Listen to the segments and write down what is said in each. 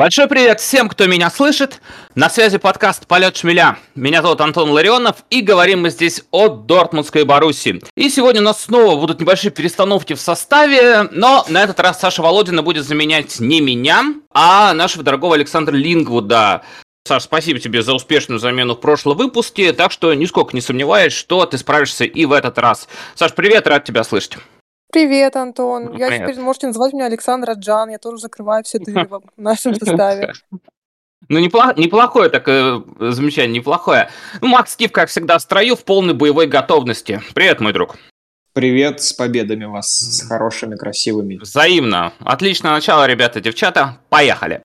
Большой привет всем, кто меня слышит. На связи подкаст «Полет шмеля». Меня зовут Антон Ларионов, и говорим мы здесь о Дортмундской Баруси. И сегодня у нас снова будут небольшие перестановки в составе, но на этот раз Саша Володина будет заменять не меня, а нашего дорогого Александра Лингвуда. Саш, спасибо тебе за успешную замену в прошлом выпуске, так что нисколько не сомневаюсь, что ты справишься и в этот раз. Саш, привет, рад тебя слышать. Привет, Антон. Ну, я привет. теперь можете называть меня Александра Джан. Я тоже закрываю все дыры в нашем составе. Ну, неплохо, неплохое такое замечание, неплохое. Ну, Макс Кив, как всегда, в строю, в полной боевой готовности. Привет, мой друг. Привет, с победами вас, с хорошими, красивыми. Взаимно. Отличное начало, ребята, девчата. Поехали.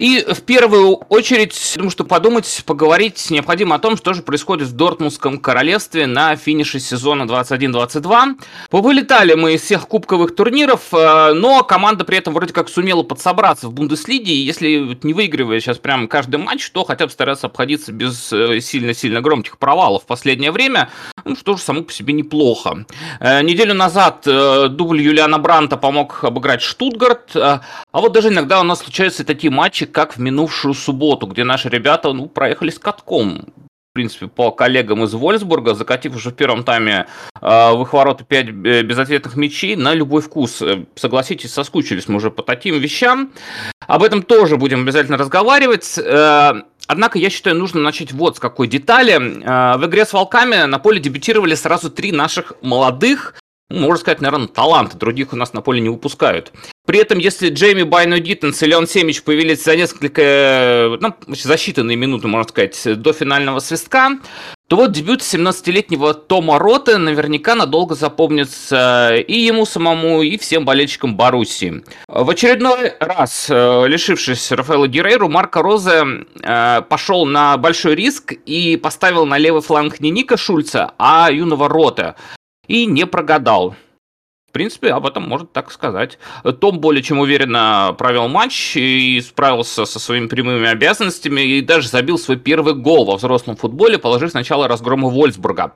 И в первую очередь, думаю, что подумать, поговорить необходимо о том, что же происходит в Дортмундском королевстве на финише сезона 21-22. Повылетали мы из всех кубковых турниров, э, но команда при этом вроде как сумела подсобраться в Бундеслиге, и если не выигрывая сейчас прям каждый матч, то хотя бы стараться обходиться без э, сильно-сильно громких провалов в последнее время, ну, что же само по себе неплохо. Э, неделю назад дубль Юлиана Бранта помог обыграть Штутгарт, а вот даже иногда у нас случаются такие матчи, как в минувшую субботу, где наши ребята ну, проехали с катком. В принципе, по коллегам из Вольсбурга, закатив уже в первом тайме э, в их ворота 5 э, безответных мячей на любой вкус. Э, согласитесь, соскучились мы уже по таким вещам. Об этом тоже будем обязательно разговаривать. Э, однако, я считаю, нужно начать вот с какой детали. Э, в игре с Волками на поле дебютировали сразу три наших молодых, ну, можно сказать, наверное, таланты. Других у нас на поле не выпускают. При этом, если Джейми Байно Диттенс и Леон Семич появились за несколько, ну, за считанные минуты, можно сказать, до финального свистка, то вот дебют 17-летнего Тома Рота наверняка надолго запомнится и ему самому, и всем болельщикам Баруси. В очередной раз, э, лишившись Рафаэла Герейру, Марко Розе э, пошел на большой риск и поставил на левый фланг не Ника Шульца, а юного Рота. И не прогадал. В принципе, об этом можно так сказать. Том более чем уверенно провел матч и справился со своими прямыми обязанностями и даже забил свой первый гол во взрослом футболе, положив сначала разгрома Вольсбурга.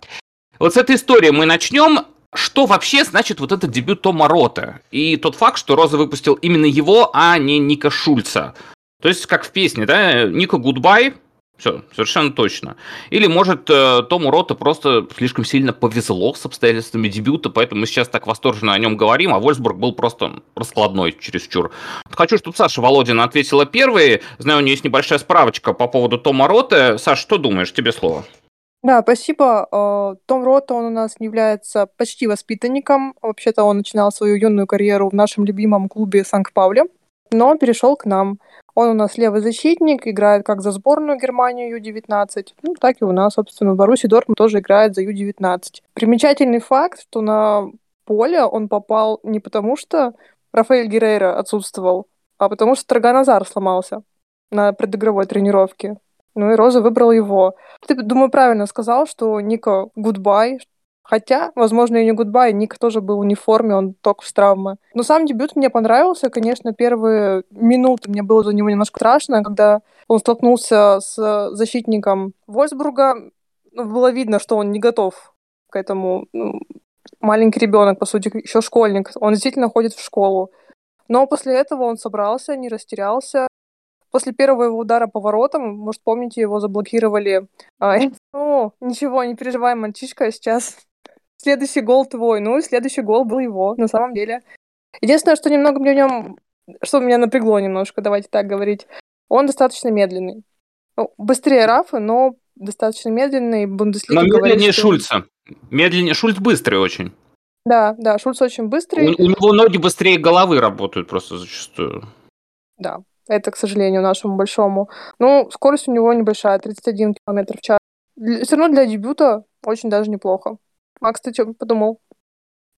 Вот с этой истории мы начнем. Что вообще значит вот этот дебют Тома Рота? И тот факт, что Роза выпустил именно его, а не Нико Шульца. То есть, как в песне, да, Нико, goodbye, все, совершенно точно. Или, может, э, Тому Рота просто слишком сильно повезло с обстоятельствами дебюта, поэтому мы сейчас так восторженно о нем говорим, а Вольсбург был просто раскладной чересчур. Хочу, чтобы Саша Володина ответила первой. Знаю, у нее есть небольшая справочка по поводу Тома Роты. Саша, что думаешь? Тебе слово. Да, спасибо. Э, Том Рота, он у нас является почти воспитанником. Вообще-то он начинал свою юную карьеру в нашем любимом клубе Санкт-Пауле, но перешел к нам. Он у нас левый защитник, играет как за сборную Германию Ю-19, ну, так и у нас, собственно, в Баруси Дортмунд тоже играет за Ю-19. Примечательный факт, что на поле он попал не потому, что Рафаэль Герейра отсутствовал, а потому что Траганазар сломался на предыгровой тренировке. Ну и Роза выбрал его. Ты, думаю, правильно сказал, что Нико goodbye, Хотя, возможно, и не goodbye, Нико тоже был в униформе, он только с травмы. Но сам дебют мне понравился. Конечно, первые минуты мне было за него немножко страшно, когда он столкнулся с защитником Вольсбурга. Ну, было видно, что он не готов к этому. Ну, маленький ребенок, по сути, еще школьник. Он действительно ходит в школу. Но после этого он собрался, не растерялся. После первого его удара по воротам, может, помните, его заблокировали. А, ну, ничего, не переживай, мальчишка, сейчас следующий гол твой. Ну и следующий гол был его, на самом деле. Единственное, что немного мне в нем, что меня напрягло немножко, давайте так говорить, он достаточно медленный. Ну, быстрее Рафа, но достаточно медленный. Бундеслига но медленнее говорит, что... Шульца. Медленнее. Шульц быстрый очень. Да, да, Шульц очень быстрый. У, у него ноги быстрее головы работают просто зачастую. Да, это, к сожалению, нашему большому. Ну, скорость у него небольшая, 31 км в час. Все равно для дебюта очень даже неплохо. Макс, ты что подумал?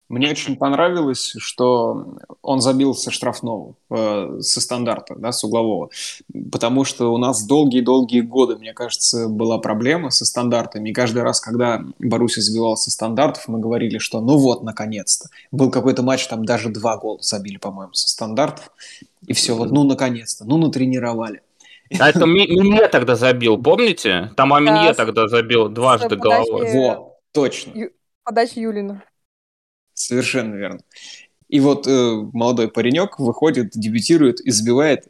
Мне очень понравилось, что он забил со штрафного, э, со стандарта, да, с углового. Потому что у нас долгие-долгие годы, мне кажется, была проблема со стандартами. И каждый раз, когда Боруссия забивал со стандартов, мы говорили, что ну вот, наконец-то. Был какой-то матч, там даже два гола забили, по-моему, со стандартов. И все, вот, ну, наконец-то, ну, натренировали. А это Минье тогда забил, помните? Там Аминье тогда забил дважды головой. Вот, точно. Подачи Юлина. Совершенно верно. И вот э, молодой паренек выходит, дебютирует и забивает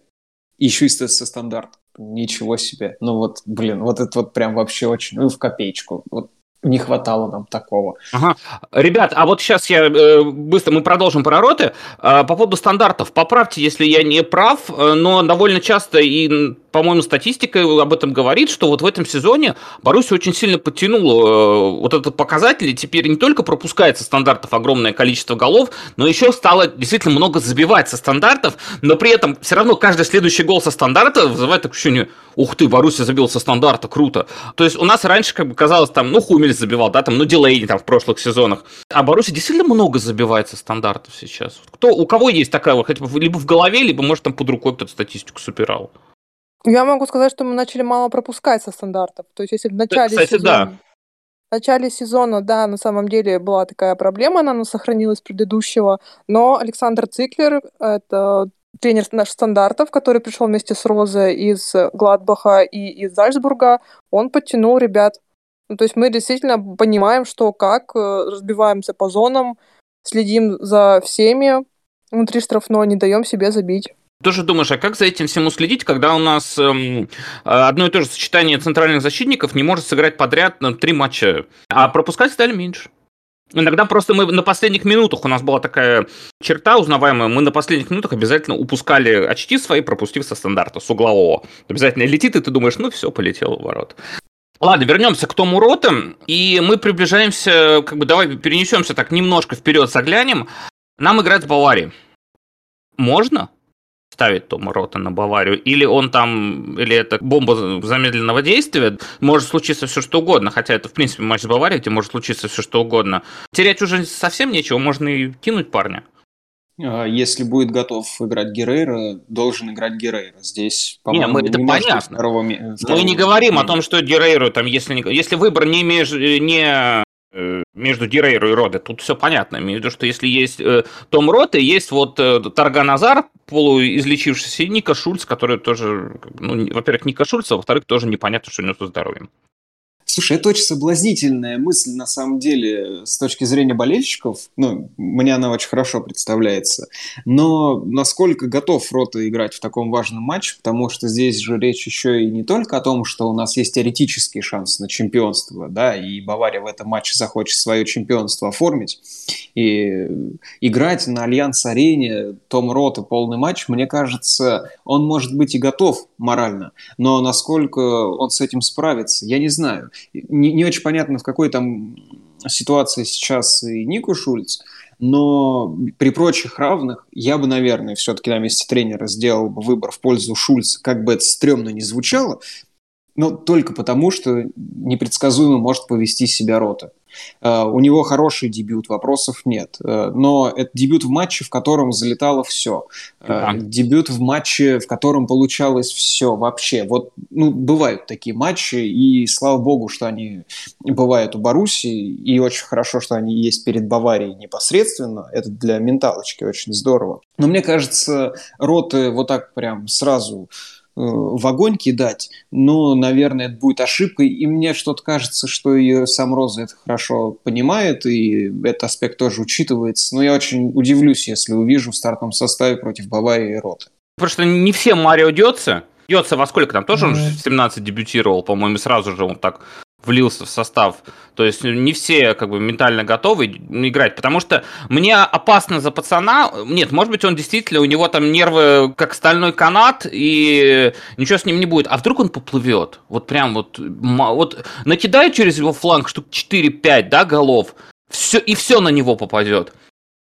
еще и со стандарт. Ничего себе. Ну вот, блин, вот это вот прям вообще очень, ну в копеечку. Вот не хватало нам такого. Ага. Ребят, а вот сейчас я э, быстро мы продолжим про роты. Э, по поводу стандартов. Поправьте, если я не прав, э, но довольно часто и по-моему, статистика об этом говорит, что вот в этом сезоне Боруссия очень сильно подтянула э, вот этот показатель, и теперь не только пропускается стандартов огромное количество голов, но еще стало действительно много забивать со стандартов, но при этом все равно каждый следующий гол со стандарта вызывает ощущение, ух ты, Боруссия забил со стандарта, круто. То есть у нас раньше как бы казалось там, ну, Хумель забивал, да, там, ну, Дилейни там в прошлых сезонах, а Боруссия действительно много забивает со стандартов сейчас. Кто, у кого есть такая вот, хотя бы либо в голове, либо, может, там под рукой кто-то статистику собирал? Я могу сказать, что мы начали мало пропускать со стандартов. То есть, если в начале Кстати, сезона... да. В начале сезона, да, на самом деле была такая проблема, она сохранилась предыдущего, но Александр Циклер, это тренер наш стандартов, который пришел вместе с Розой из Гладбаха и из Зальцбурга, он подтянул ребят. Ну, то есть мы действительно понимаем, что как, э, разбиваемся по зонам, следим за всеми внутри штрафной, не даем себе забить. Тоже думаешь, а как за этим всем уследить, когда у нас эм, одно и то же сочетание центральных защитников не может сыграть подряд на три матча, а пропускать стали меньше? Иногда просто мы на последних минутах, у нас была такая черта узнаваемая, мы на последних минутах обязательно упускали очки свои, пропустив со стандарта, с углового. Обязательно летит, и ты думаешь, ну все, полетело в ворот. Ладно, вернемся к тому ротам, и мы приближаемся, как бы давай перенесемся так немножко вперед, заглянем. Нам играть с Баварией. Можно? ставить Тома Рота на Баварию, или он там, или это бомба замедленного действия, может случиться все что угодно, хотя это, в принципе, матч с Баварией, где может случиться все что угодно. Терять уже совсем нечего, можно и кинуть парня. А, если будет готов играть Герейра, должен играть Герейра. Здесь, по-моему, не, это не понятно. Второго, второго... Мы не говорим о том, что Герейру, там, если, если выбор не, меж, не Э, между Дирейро и Роде. Тут все понятно. Имею в виду, что если есть э, Том Рот и есть вот э, Тарган Азар, полуизлечившийся, и Ника Шульц, который тоже, ну, во-первых, Ника Шульц, а во-вторых, тоже непонятно, что у него со здоровьем. Слушай, это очень соблазнительная мысль, на самом деле, с точки зрения болельщиков. Ну, мне она очень хорошо представляется. Но насколько готов Рота играть в таком важном матче, потому что здесь же речь еще и не только о том, что у нас есть теоретический шанс на чемпионство, да, и Бавария в этом матче захочет свое чемпионство оформить. И играть на Альянс-арене Том Рота полный матч, мне кажется, он может быть и готов морально, но насколько он с этим справится, я не знаю не, не очень понятно, в какой там ситуации сейчас и Нику Шульц, но при прочих равных я бы, наверное, все-таки на месте тренера сделал бы выбор в пользу Шульца, как бы это стрёмно не звучало, но только потому, что непредсказуемо может повести себя рота. Э, у него хороший дебют, вопросов нет. Э, но это дебют в матче, в котором залетало все. Э, да. Дебют в матче, в котором получалось все вообще. Вот, ну, бывают такие матчи, и слава богу, что они бывают у Баруси, и очень хорошо, что они есть перед Баварией непосредственно. Это для менталочки очень здорово. Но мне кажется, роты вот так прям сразу Э, в огонь кидать, но, наверное, это будет ошибкой. И мне что-то кажется, что и сам Роза это хорошо понимает, и этот аспект тоже учитывается. Но я очень удивлюсь, если увижу в стартовом составе против Баварии и Роты. Потому что не всем Марио Дется. Дется во сколько там тоже mm-hmm. он в 17 дебютировал, по-моему, сразу же он так влился в состав. То есть не все как бы ментально готовы играть, потому что мне опасно за пацана. Нет, может быть, он действительно, у него там нервы как стальной канат, и ничего с ним не будет. А вдруг он поплывет? Вот прям вот, вот накидает через его фланг штук 4-5, да, голов, все, и все на него попадет.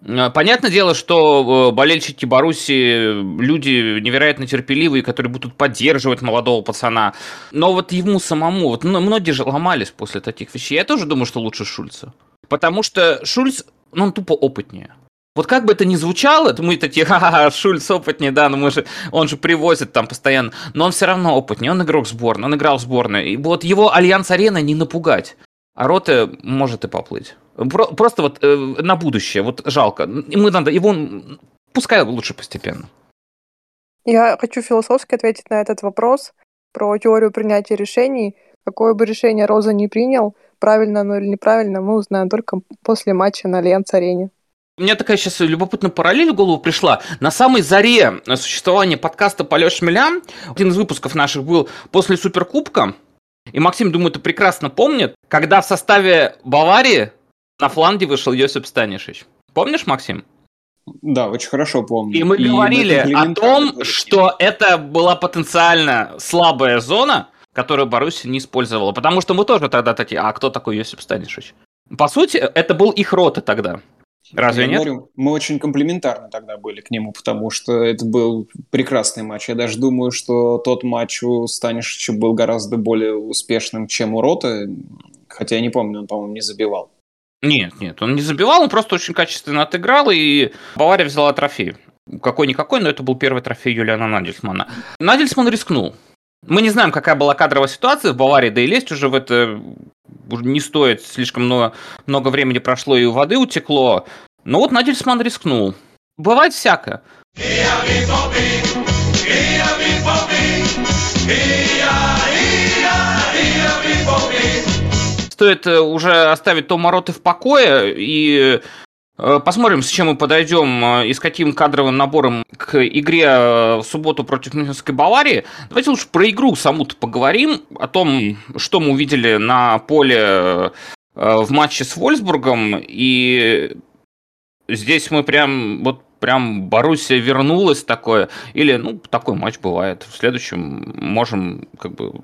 Э, понятное дело, что э, болельщики Боруссии люди невероятно терпеливые, которые будут поддерживать молодого пацана. Но вот ему самому, вот ну, многие же ломались после таких вещей. Я тоже думаю, что лучше Шульца. Потому что Шульц, ну, он тупо опытнее. Вот как бы это ни звучало, то мы такие, ха-ха, Шульц опытнее, да, но мы же, он же привозит там постоянно, но он все равно опытнее, он игрок сборной, он играл в сборной, и вот его Альянс Арена не напугать, а Роте может и поплыть. Про, просто вот э, на будущее, вот жалко. Мы надо его, пускай лучше постепенно. Я хочу философски ответить на этот вопрос про теорию принятия решений. Какое бы решение Роза не принял, правильно оно или неправильно, мы узнаем только после матча на Альянс-арене. У меня такая сейчас любопытная параллель в голову пришла. На самой заре существования подкаста «Полет шмеля» один из выпусков наших был после Суперкубка. И Максим, думаю, ты прекрасно помнит, когда в составе Баварии на фланге вышел Йосип Станишич. Помнишь, Максим? Да, очень хорошо помню. И мы и говорили о том, что это была потенциально слабая зона, которую Боруссия не использовала. Потому что мы тоже тогда такие, а кто такой Йосип Станишич? По сути, это был их рота тогда. Разве я нет? Говорю, мы очень комплиментарны тогда были к нему, потому что это был прекрасный матч. Я даже думаю, что тот матч у Станишича был гораздо более успешным, чем у Рота, хотя я не помню, он, по-моему, не забивал. Нет, нет, он не забивал, он просто очень качественно отыграл, и Бавария взяла трофей. Какой-никакой, но это был первый трофей Юлиана Надельсмана. Надельсман рискнул. Мы не знаем, какая была кадровая ситуация в Баварии, да и лезть уже в это не стоит, слишком много, много времени прошло и воды утекло. Но вот Надельсман рискнул. Бывает всякое. Стоит э, уже оставить Тома Роты в покое и э, Посмотрим, с чем мы подойдем э, и с каким кадровым набором к игре в субботу против Мюнхенской Баварии. Давайте лучше про игру саму-то поговорим, о том, что мы увидели на поле в матче с Вольсбургом. И здесь мы прям вот прям Боруссия вернулась такое, или, ну, такой матч бывает. В следующем можем как бы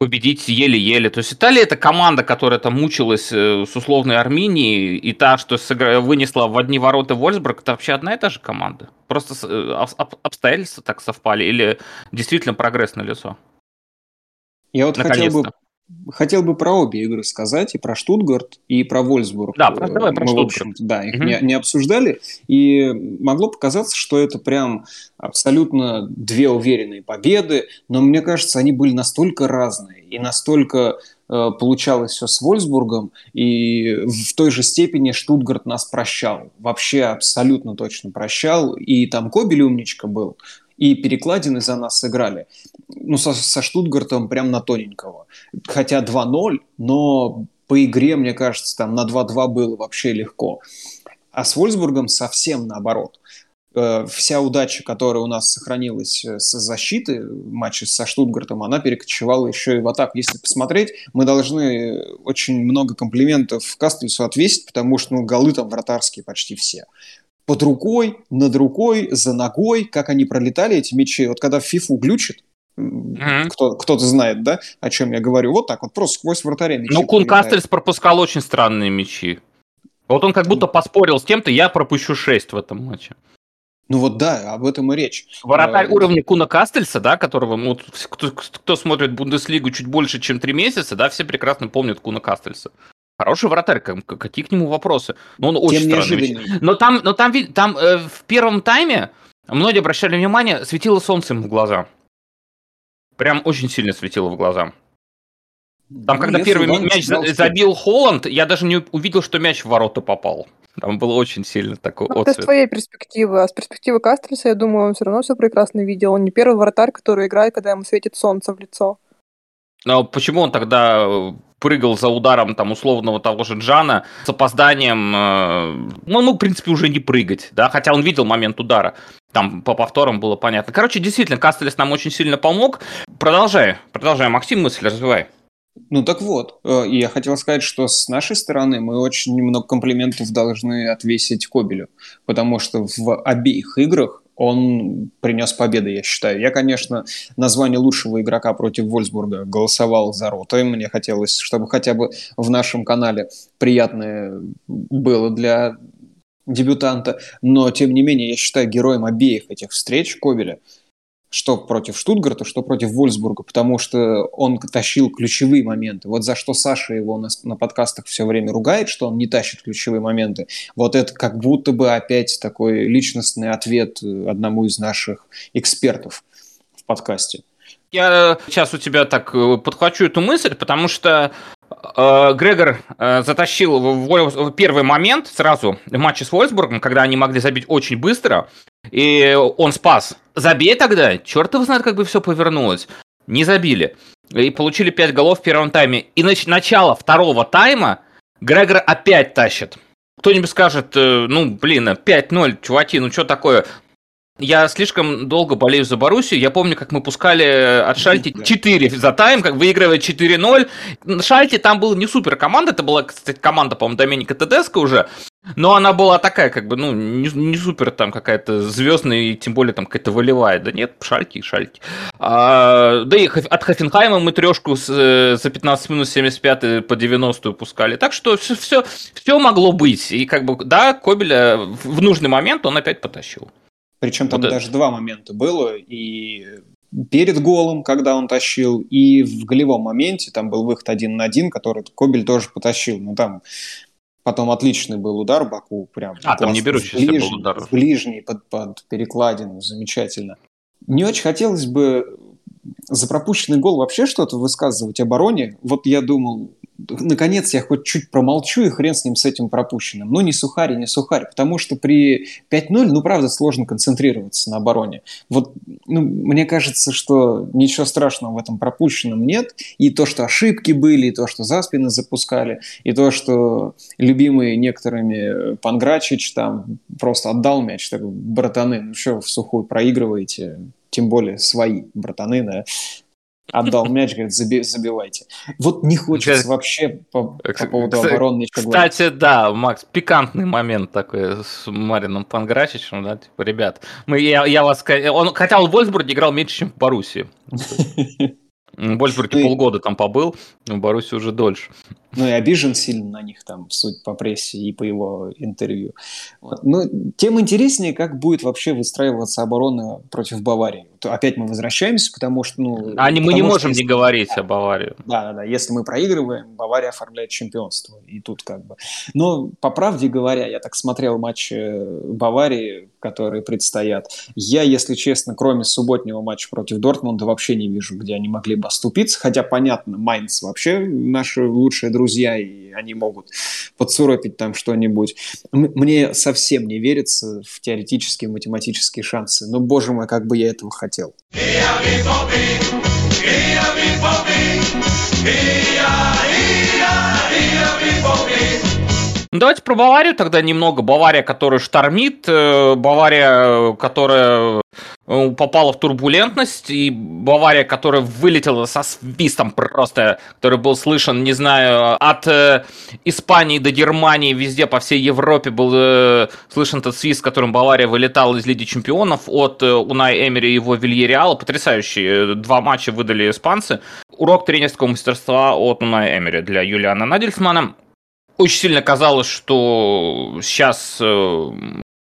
победить еле-еле. То есть Италия это команда, которая там мучилась э, с условной Арменией, и та, что сыгра... вынесла в одни ворота Вольсбург, это вообще одна и та же команда. Просто э, обстоятельства так совпали, или действительно прогресс на лицо. Я вот хотел бы хотел бы про обе игры сказать, и про Штутгарт, и про Вольсбург. Да, про, давай про Мы, Штутгарт. Да, их угу. не, не обсуждали, и могло показаться, что это прям абсолютно две уверенные победы, но мне кажется, они были настолько разные, и настолько э, получалось все с Вольсбургом, и в той же степени Штутгарт нас прощал. Вообще абсолютно точно прощал, и там Кобель умничка был, и перекладины за нас сыграли. Ну, со, со Штутгартом прям на тоненького. Хотя 2-0, но по игре, мне кажется, там на 2-2 было вообще легко. А с Вольсбургом совсем наоборот. Э, вся удача, которая у нас сохранилась э, с защиты матча со Штутгартом, она перекочевала еще и в атаку. Если посмотреть, мы должны очень много комплиментов Кастельсу отвесить, потому что ну, голы там вратарские почти все под рукой, над рукой, за ногой, как они пролетали, эти мячи. Вот когда в фифу глючит, mm-hmm. кто, кто-то знает, да, о чем я говорю, вот так вот, просто сквозь вратаря мячи Ну, Кун Кастельс пропускал очень странные мячи. Вот он как будто поспорил с кем-то, я пропущу 6 в этом матче. Ну вот да, об этом и речь. Вратарь а, уровня Куна Кастельса, да, которого, ну, кто, кто смотрит Бундеслигу чуть больше, чем три месяца, да, все прекрасно помнят Куна Кастельса. Хороший вратарь, какие к нему вопросы? Ну, он очень Тем странный. Но там, но там, там э, в первом тайме многие обращали внимание, светило солнце ему в глаза. Прям очень сильно светило в глаза. Там, ну, когда первый мяч забил Холланд, я даже не увидел, что мяч в ворота попал. Там было очень сильно такой ну, отцвет. Это с твоей перспективы. А с перспективы Кастельса, я думаю, он все равно все прекрасно видел. Он не первый вратарь, который играет, когда ему светит солнце в лицо. Но почему он тогда э, прыгал за ударом там условного того же Джана с опозданием. Э, ну, он мог, в принципе, уже не прыгать, да, хотя он видел момент удара. Там по повторам было понятно. Короче, действительно, Кастелес нам очень сильно помог. Продолжай, продолжай, Максим, мысль развивай. Ну так вот, э, я хотел сказать, что с нашей стороны мы очень много комплиментов должны отвесить Кобелю, потому что в обеих играх он принес победы, я считаю. Я, конечно, название лучшего игрока против Вольсбурга голосовал за Рота. Мне хотелось, чтобы хотя бы в нашем канале приятное было для дебютанта. Но, тем не менее, я считаю героем обеих этих встреч Кобеля – что против Штутгарта, что против Вольсбурга, потому что он тащил ключевые моменты. Вот за что Саша его на, на подкастах все время ругает, что он не тащит ключевые моменты. Вот это как будто бы опять такой личностный ответ одному из наших экспертов в подкасте. Я сейчас у тебя так э, подхвачу эту мысль, потому что э, Грегор э, затащил в первый момент сразу в матче с Вольсбургом, когда они могли забить очень быстро, и он спас. Забей тогда, черт его знает, как бы все повернулось. не забили. И получили 5 голов в первом тайме. И нач- начало второго тайма Грегор опять тащит. Кто-нибудь скажет, э, ну, блин, 5-0, чуваки, ну что такое? Я слишком долго болею за Боруссию. Я помню, как мы пускали э, от Шальти 4 за тайм, как выигрывая 4-0. Шальти там была не супер команда, это была, кстати, команда, по-моему, Доменика Тедеско уже. Но она была такая, как бы, ну, не, не супер там какая-то звездная, и тем более там какая-то волевая. Да нет, шальки и шальки. А, да и от Хофенхайма мы трешку с, э, за 15 минут 75 по 90 пускали. Так что все, все, все могло быть. И как бы, да, Кобеля в нужный момент он опять потащил. Причем там вот даже это. два момента было, и перед голом, когда он тащил, и в голевом моменте, там был выход один на один, который Кобель тоже потащил. Ну, там потом отличный был удар Баку, прям. А, там не берущийся ближ... был удар. ближний, под, под перекладину, замечательно. Не очень хотелось бы за пропущенный гол вообще что-то высказывать обороне. Вот я думал, наконец я хоть чуть промолчу, и хрен с ним, с этим пропущенным. Ну, не сухарь, не сухарь, потому что при 5-0, ну, правда, сложно концентрироваться на обороне. Вот, ну, мне кажется, что ничего страшного в этом пропущенном нет, и то, что ошибки были, и то, что за спины запускали, и то, что любимый некоторыми Панграчич там просто отдал мяч, так, братаны, ну что, в сухую проигрываете, тем более свои братаны, да, отдал мяч, говорит, заби, забивайте. Вот не хочется вообще по, по поводу кстати, обороны ничего говорить. Кстати, да, Макс, пикантный момент такой с Марином Панграчичем, да, типа, ребят, мы, я, я вас... Он, хотя он в Вольсбурге играл меньше, чем в Боруссии. В Вольсбурге ну, полгода там побыл, в Боруссии уже дольше. Ну и обижен сильно на них там, суть по прессе и по его интервью. Вот. Но тем интереснее, как будет вообще выстраиваться оборона против Баварии. Опять мы возвращаемся, потому что... Ну, а мы не можем не говорить о Баварии. Да, да, да. Если мы проигрываем, Бавария оформляет чемпионство. И тут как бы... Но, по правде говоря, я так смотрел матчи Баварии, которые предстоят. Я, если честно, кроме субботнего матча против Дортмунда, вообще не вижу, где они могли бы оступиться. Хотя, понятно, Майнц вообще наши лучшие друзья, и они могут подсуропить там что-нибудь. Мне совсем не верится в теоретические математические шансы. Но, боже мой, как бы я этого хотел. Давайте про Баварию тогда немного. Бавария, которая штормит, э, Бавария, которая э, попала в турбулентность, и Бавария, которая вылетела со свистом просто, который был слышен, не знаю, от э, Испании до Германии, везде по всей Европе был э, слышен этот свист, которым Бавария вылетала из Лиги Чемпионов от э, Унай Эмери и его Вильяреала. Потрясающие два матча выдали испанцы. Урок тренерского мастерства от Унай Эмери для Юлиана Надельсмана очень сильно казалось, что сейчас э,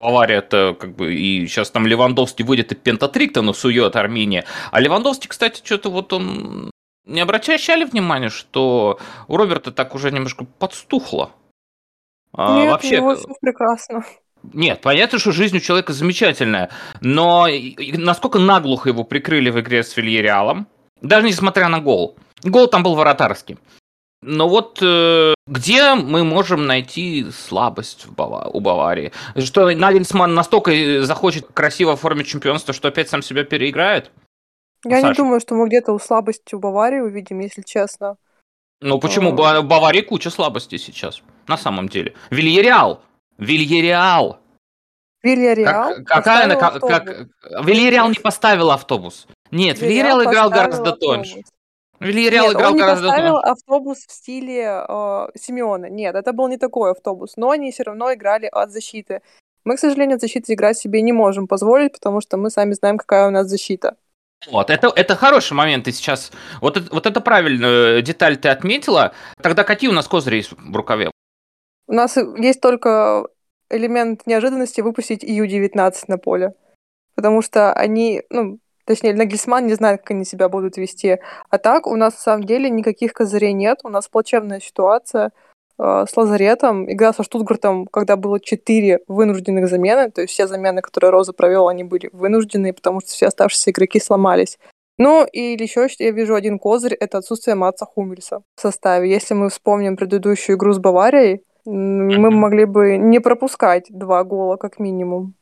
Бавария это как бы и сейчас там Левандовский выйдет и Пентатриктона сует Армения. А Левандовский, кстати, что-то вот он не обращали внимания, что у Роберта так уже немножко подстухло. А, Нет, вообще, у него все прекрасно. Нет, понятно, что жизнь у человека замечательная, но насколько наглухо его прикрыли в игре с Вильяреалом, даже несмотря на гол. Гол там был вратарский. Но вот э, где мы можем найти слабость в Бава- у Баварии? Что Нагельсман настолько э, захочет красиво оформить чемпионство, что опять сам себя переиграет? Я Саша? не думаю, что мы где-то у слабости у Баварии увидим, если честно. Ну почему? А... В Баварии куча слабостей сейчас, на самом деле. Вильяреал! Вильяреал! Вильяреал? Как, какая она, как, как... Вильяреал не поставил автобус. Нет, Вильяреал, Вильяреал играл гораздо автобус. тоньше. Вильяреал Нет, играл он не гораздо поставил дольше. автобус в стиле э, Симеона. Нет, это был не такой автобус, но они все равно играли от защиты. Мы, к сожалению, от защиты играть себе не можем позволить, потому что мы сами знаем, какая у нас защита. Вот, это, это хороший момент. И сейчас вот, это, вот это правильную деталь ты отметила. Тогда какие у нас козыри есть в рукаве? У нас есть только элемент неожиданности выпустить Ю-19 на поле. Потому что они, ну, Точнее, Нагельсман не знает, как они себя будут вести. А так у нас, на самом деле, никаких козырей нет. У нас плачевная ситуация э, с Лазаретом. Игра со Штутгартом, когда было четыре вынужденных замены, то есть все замены, которые Роза провел, они были вынужденные, потому что все оставшиеся игроки сломались. Ну, и еще я вижу один козырь, это отсутствие Матса Хумельса в составе. Если мы вспомним предыдущую игру с Баварией, мы могли бы не пропускать два гола как минимум.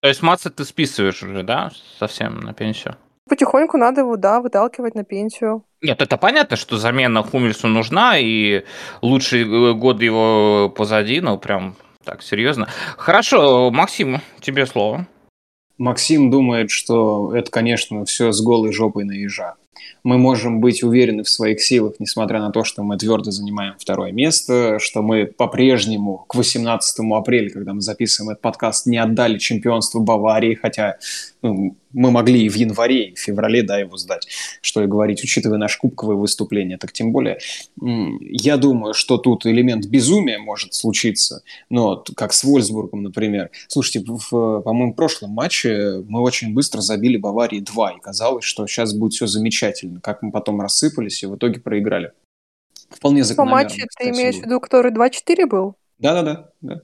То есть Матса ты списываешь уже, да, совсем на пенсию? Потихоньку надо его, да, выталкивать на пенсию. Нет, это понятно, что замена Хумельсу нужна, и лучший э, год его позади, ну прям так, серьезно. Хорошо, Максим, тебе слово. Максим думает, что это, конечно, все с голой жопой на ежа мы можем быть уверены в своих силах, несмотря на то, что мы твердо занимаем второе место, что мы по-прежнему к 18 апреля, когда мы записываем этот подкаст, не отдали чемпионство Баварии, хотя ну, мы могли и в январе, и в феврале да, его сдать, что и говорить, учитывая наше кубковое выступление. Так тем более, я думаю, что тут элемент безумия может случиться, но как с Вольсбургом, например. Слушайте, в, по-моему, прошлом матче мы очень быстро забили Баварии 2, и казалось, что сейчас будет все замечательно. Как мы потом рассыпались и в итоге проиграли. Вполне закономерно. По матче ты имеешь в виду, который 2-4 был? Да-да-да. Да,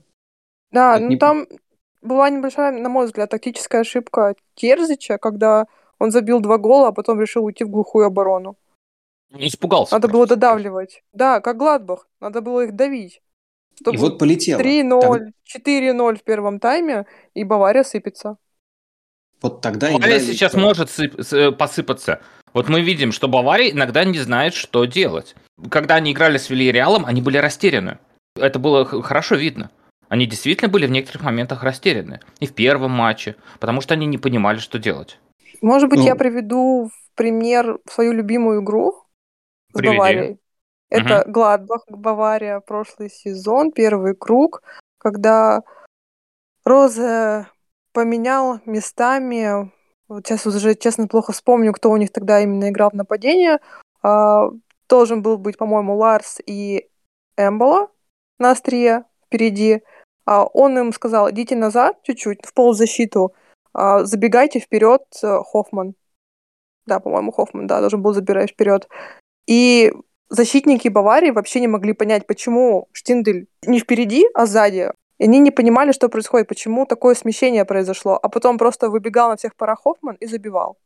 да ну не... там была небольшая, на мой взгляд, тактическая ошибка Терзича, когда он забил два гола, а потом решил уйти в глухую оборону. Испугался. Надо было додавливать. Да, как Гладбах. Надо было их давить. Чтобы и вот полетело. 3-0, так... 4-0 в первом тайме, и Бавария сыпется. Вот тогда Бавария сейчас что... может сып... посыпаться. Вот мы видим, что Бавария иногда не знает, что делать. Когда они играли с Вильяреалом, они были растеряны. Это было хорошо видно. Они действительно были в некоторых моментах растеряны. И в первом матче, потому что они не понимали, что делать. Может быть, ну... я приведу в пример свою любимую игру с Приведи. Баварией. Это угу. Гладбах, Бавария, прошлый сезон, первый круг, когда Роза поменял местами, вот сейчас уже, честно, плохо вспомню, кто у них тогда именно играл в нападение, а, должен был быть, по-моему, Ларс и Эмбола на острие впереди, а он им сказал, идите назад чуть-чуть, в полузащиту, а, забегайте вперед, э, Хоффман. Да, по-моему, Хоффман, да, должен был забирать вперед. И защитники Баварии вообще не могли понять, почему Штиндель не впереди, а сзади. И они не понимали, что происходит, почему такое смещение произошло. А потом просто выбегал на всех пара Хоффман и забивал.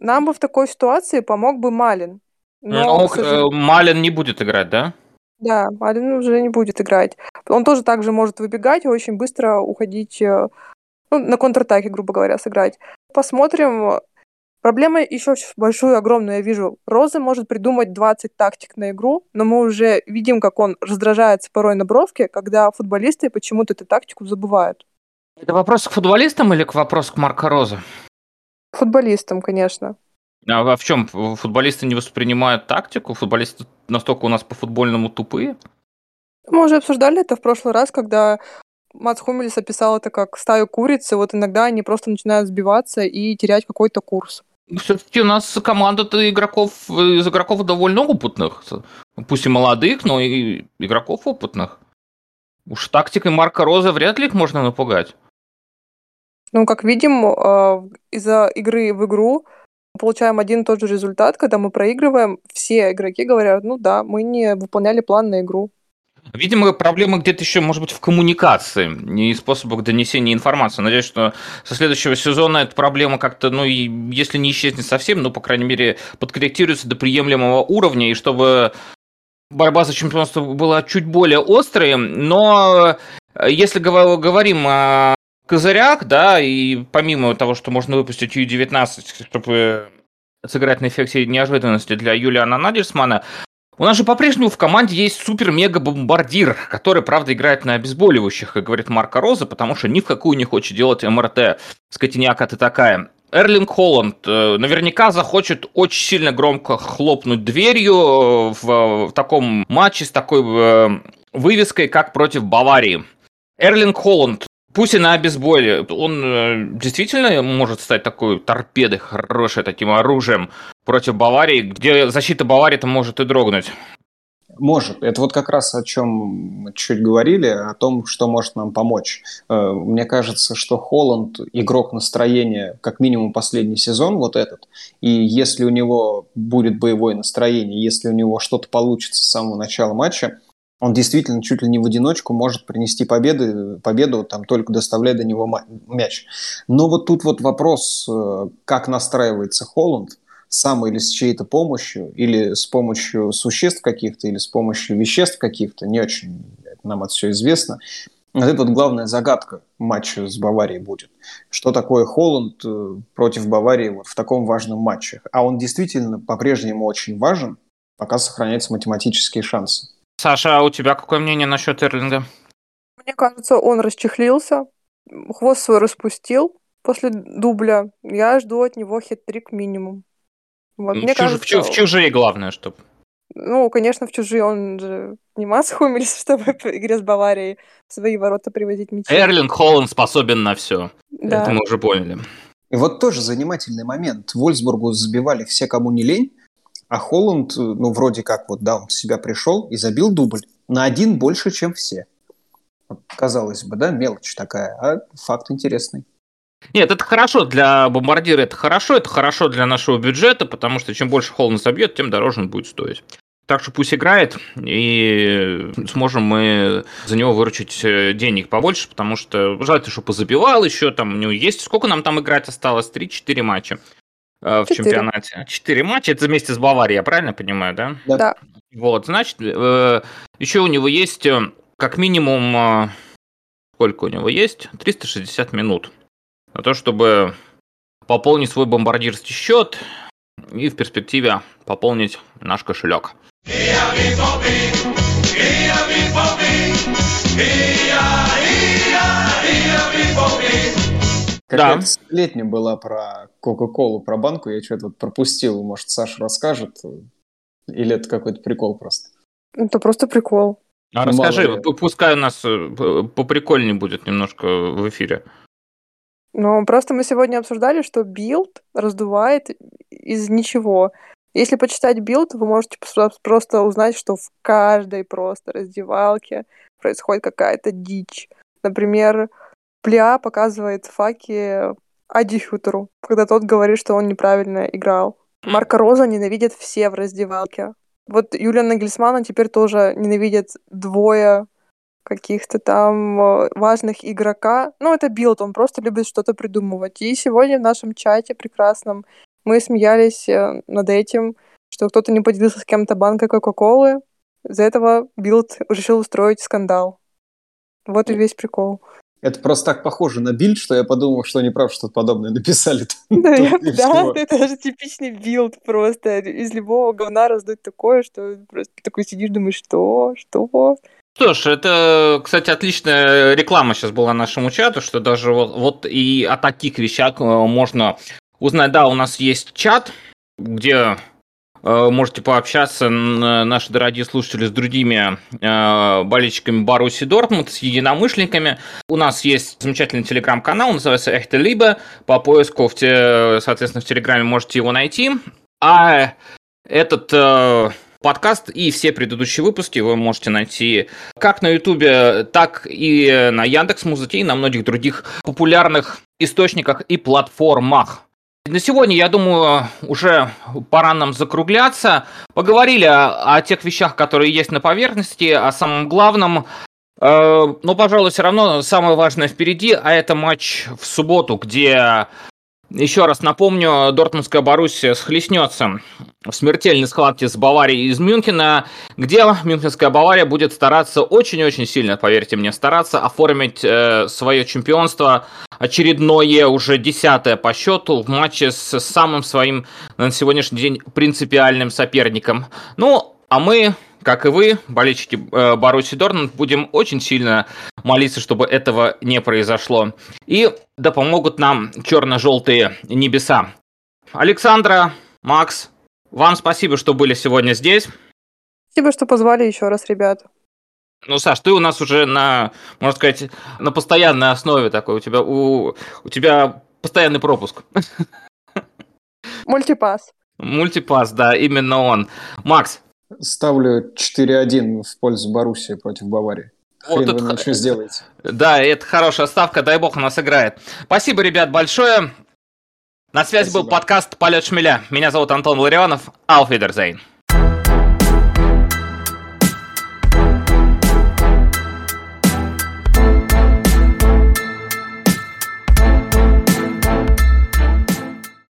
Нам бы в такой ситуации помог бы Малин. Но, ну, сожалению... Малин не будет играть, да? Да, Ален уже не будет играть. Он тоже также может выбегать и очень быстро уходить, э, ну, на контратаке, грубо говоря, сыграть. Посмотрим. Проблема еще большую, огромную я вижу. Роза может придумать 20 тактик на игру, но мы уже видим, как он раздражается порой на бровке, когда футболисты почему-то эту тактику забывают. Это вопрос к футболистам или к вопросу к Марко Роза? Футболистам, конечно. А, а в чем? Футболисты не воспринимают тактику? Футболисты настолько у нас по-футбольному тупые? Мы уже обсуждали это в прошлый раз, когда Мац Хумелис описал это как стаю курицы. Вот иногда они просто начинают сбиваться и терять какой-то курс. Все-таки у нас команда-то игроков, из игроков довольно опытных. Пусть и молодых, но и игроков опытных. Уж тактикой Марка Роза вряд ли их можно напугать. Ну, как видим, э, из-за игры в игру получаем один и тот же результат, когда мы проигрываем, все игроки говорят, ну да, мы не выполняли план на игру. Видимо, проблема где-то еще, может быть, в коммуникации и способах донесения информации. Надеюсь, что со следующего сезона эта проблема как-то, ну, и если не исчезнет совсем, ну, по крайней мере, подкорректируется до приемлемого уровня, и чтобы борьба за чемпионство была чуть более острой. Но если говорим о козырях, да, и помимо того, что можно выпустить U19, чтобы сыграть на эффекте неожиданности для Юлиана Надельсмана, у нас же по-прежнему в команде есть супер-мега-бомбардир, который, правда, играет на обезболивающих, как говорит Марко Роза, потому что ни в какую не хочет делать МРТ. Скотиняка ты такая. Эрлинг Холланд э, наверняка захочет очень сильно громко хлопнуть дверью э, в, в таком матче с такой э, вывеской, как против Баварии. Эрлинг Холланд Пусть и на обезболе. Он э, действительно может стать такой торпедой хорошей, таким оружием против Баварии, где защита Баварии-то может и дрогнуть. Может. Это вот как раз о чем чуть говорили, о том, что может нам помочь. Э, мне кажется, что Холланд игрок настроения, как минимум последний сезон, вот этот. И если у него будет боевое настроение, если у него что-то получится с самого начала матча, он действительно чуть ли не в одиночку может принести победы, победу, там, только доставляя до него мяч. Но вот тут вот вопрос, э, как настраивается Холланд, сам или с чьей-то помощью, или с помощью существ каких-то, или с помощью веществ каких-то, не очень нам это все известно. Вот это вот главная загадка матча с Баварией будет. Что такое Холланд э, против Баварии вот в таком важном матче? А он действительно по-прежнему очень важен, пока сохраняются математические шансы. Саша, а у тебя какое мнение насчет Эрлинга? Мне кажется, он расчехлился, хвост свой распустил после дубля. Я жду от него хит-трик минимум. Вот, мне в, кажется, в, в чужие главное, чтобы. Ну, конечно, в чужие он же не массу умелись, чтобы в игре с Баварией в свои ворота приводить мячи. Эрлинг Холланд способен на все. Да. Это мы уже поняли. И вот тоже занимательный момент. Вольсбургу забивали все, кому не лень, а Холланд, ну, вроде как вот, да, он в себя пришел и забил дубль на один больше, чем все. Казалось бы, да, мелочь такая, а факт интересный. Нет, это хорошо для бомбардира, это хорошо, это хорошо для нашего бюджета, потому что чем больше Холланд забьет, тем дороже он будет стоить. Так что пусть играет, и сможем мы за него выручить э, денег побольше, потому что желательно, чтобы позабивал еще, там у него есть... Сколько нам там играть осталось? 3-4 матча э, в 4. чемпионате. Четыре матча, это вместе с Баварией, я правильно понимаю, да? Да. Вот, значит, э, еще у него есть как минимум... Сколько у него есть? 360 минут на то, чтобы пополнить свой бомбардирский счет и в перспективе пополнить наш кошелек. Какая-то да. сплетня была про Кока-Колу, про банку. Я что-то вот пропустил. Может, Саша расскажет? Или это какой-то прикол просто? Это просто прикол. А ну, расскажи, пускай у нас э, поприкольнее будет немножко в эфире. Ну, просто мы сегодня обсуждали, что Bild раздувает из ничего. Если почитать Bild, вы можете просто узнать, что в каждой просто раздевалке происходит какая-то дичь. Например, Плеа показывает факи Ади Хютеру, когда тот говорит, что он неправильно играл. Марка Роза ненавидят все в раздевалке. Вот Юлия Нагельсмана теперь тоже ненавидят двое каких-то там э, важных игрока. Ну, это Bild, он просто любит что-то придумывать. И сегодня в нашем чате прекрасном мы смеялись э, над этим, что кто-то не поделился с кем-то банкой Кока-Колы. Из-за этого Bild решил устроить скандал. Вот и весь прикол. Это просто так похоже на Bild, что я подумал, что они правда что-то подобное написали. Да, да это же типичный Bild просто. Из любого говна раздуть такое, что просто такой сидишь, думаешь, что, что? Что ж, это, кстати, отличная реклама сейчас была нашему чату, что даже вот, вот и о таких вещах э, можно узнать. Да, у нас есть чат, где э, можете пообщаться, наши дорогие слушатели, с другими э, болельщиками Боруссии Дортмунд, с единомышленниками. У нас есть замечательный телеграм-канал, называется Эхте Либо. По поиску, в те, соответственно, в телеграме можете его найти. А этот подкаст и все предыдущие выпуски вы можете найти как на Ютубе, так и на Яндекс Музыке и на многих других популярных источниках и платформах. На сегодня, я думаю, уже пора нам закругляться. Поговорили о, о тех вещах, которые есть на поверхности, о самом главном. Э, но, пожалуй, все равно самое важное впереди, а это матч в субботу, где еще раз напомню, Дортмундская Боруссия схлестнется в смертельной схватке с Баварией из Мюнхена, где Мюнхенская Бавария будет стараться очень-очень сильно, поверьте мне, стараться оформить э, свое чемпионство очередное, уже десятое по счету, в матче с самым своим на сегодняшний день принципиальным соперником. Ну, а мы как и вы, болельщики э, Боруссии Дортмунд, будем очень сильно молиться, чтобы этого не произошло. И да помогут нам черно-желтые небеса. Александра, Макс, вам спасибо, что были сегодня здесь. Спасибо, что позвали еще раз, ребят. Ну, Саш, ты у нас уже на, можно сказать, на постоянной основе такой. У тебя, у, у тебя постоянный пропуск. Мультипас. Мультипас, да, именно он. Макс, Ставлю 4-1 в пользу Боруссии против Баварии. Вот Хрен вы что сделаете. Да, это хорошая ставка, дай бог она сыграет. Спасибо, ребят, большое. На связи Спасибо. был подкаст «Полет шмеля». Меня зовут Антон Ларионов. Ауфидерзейн.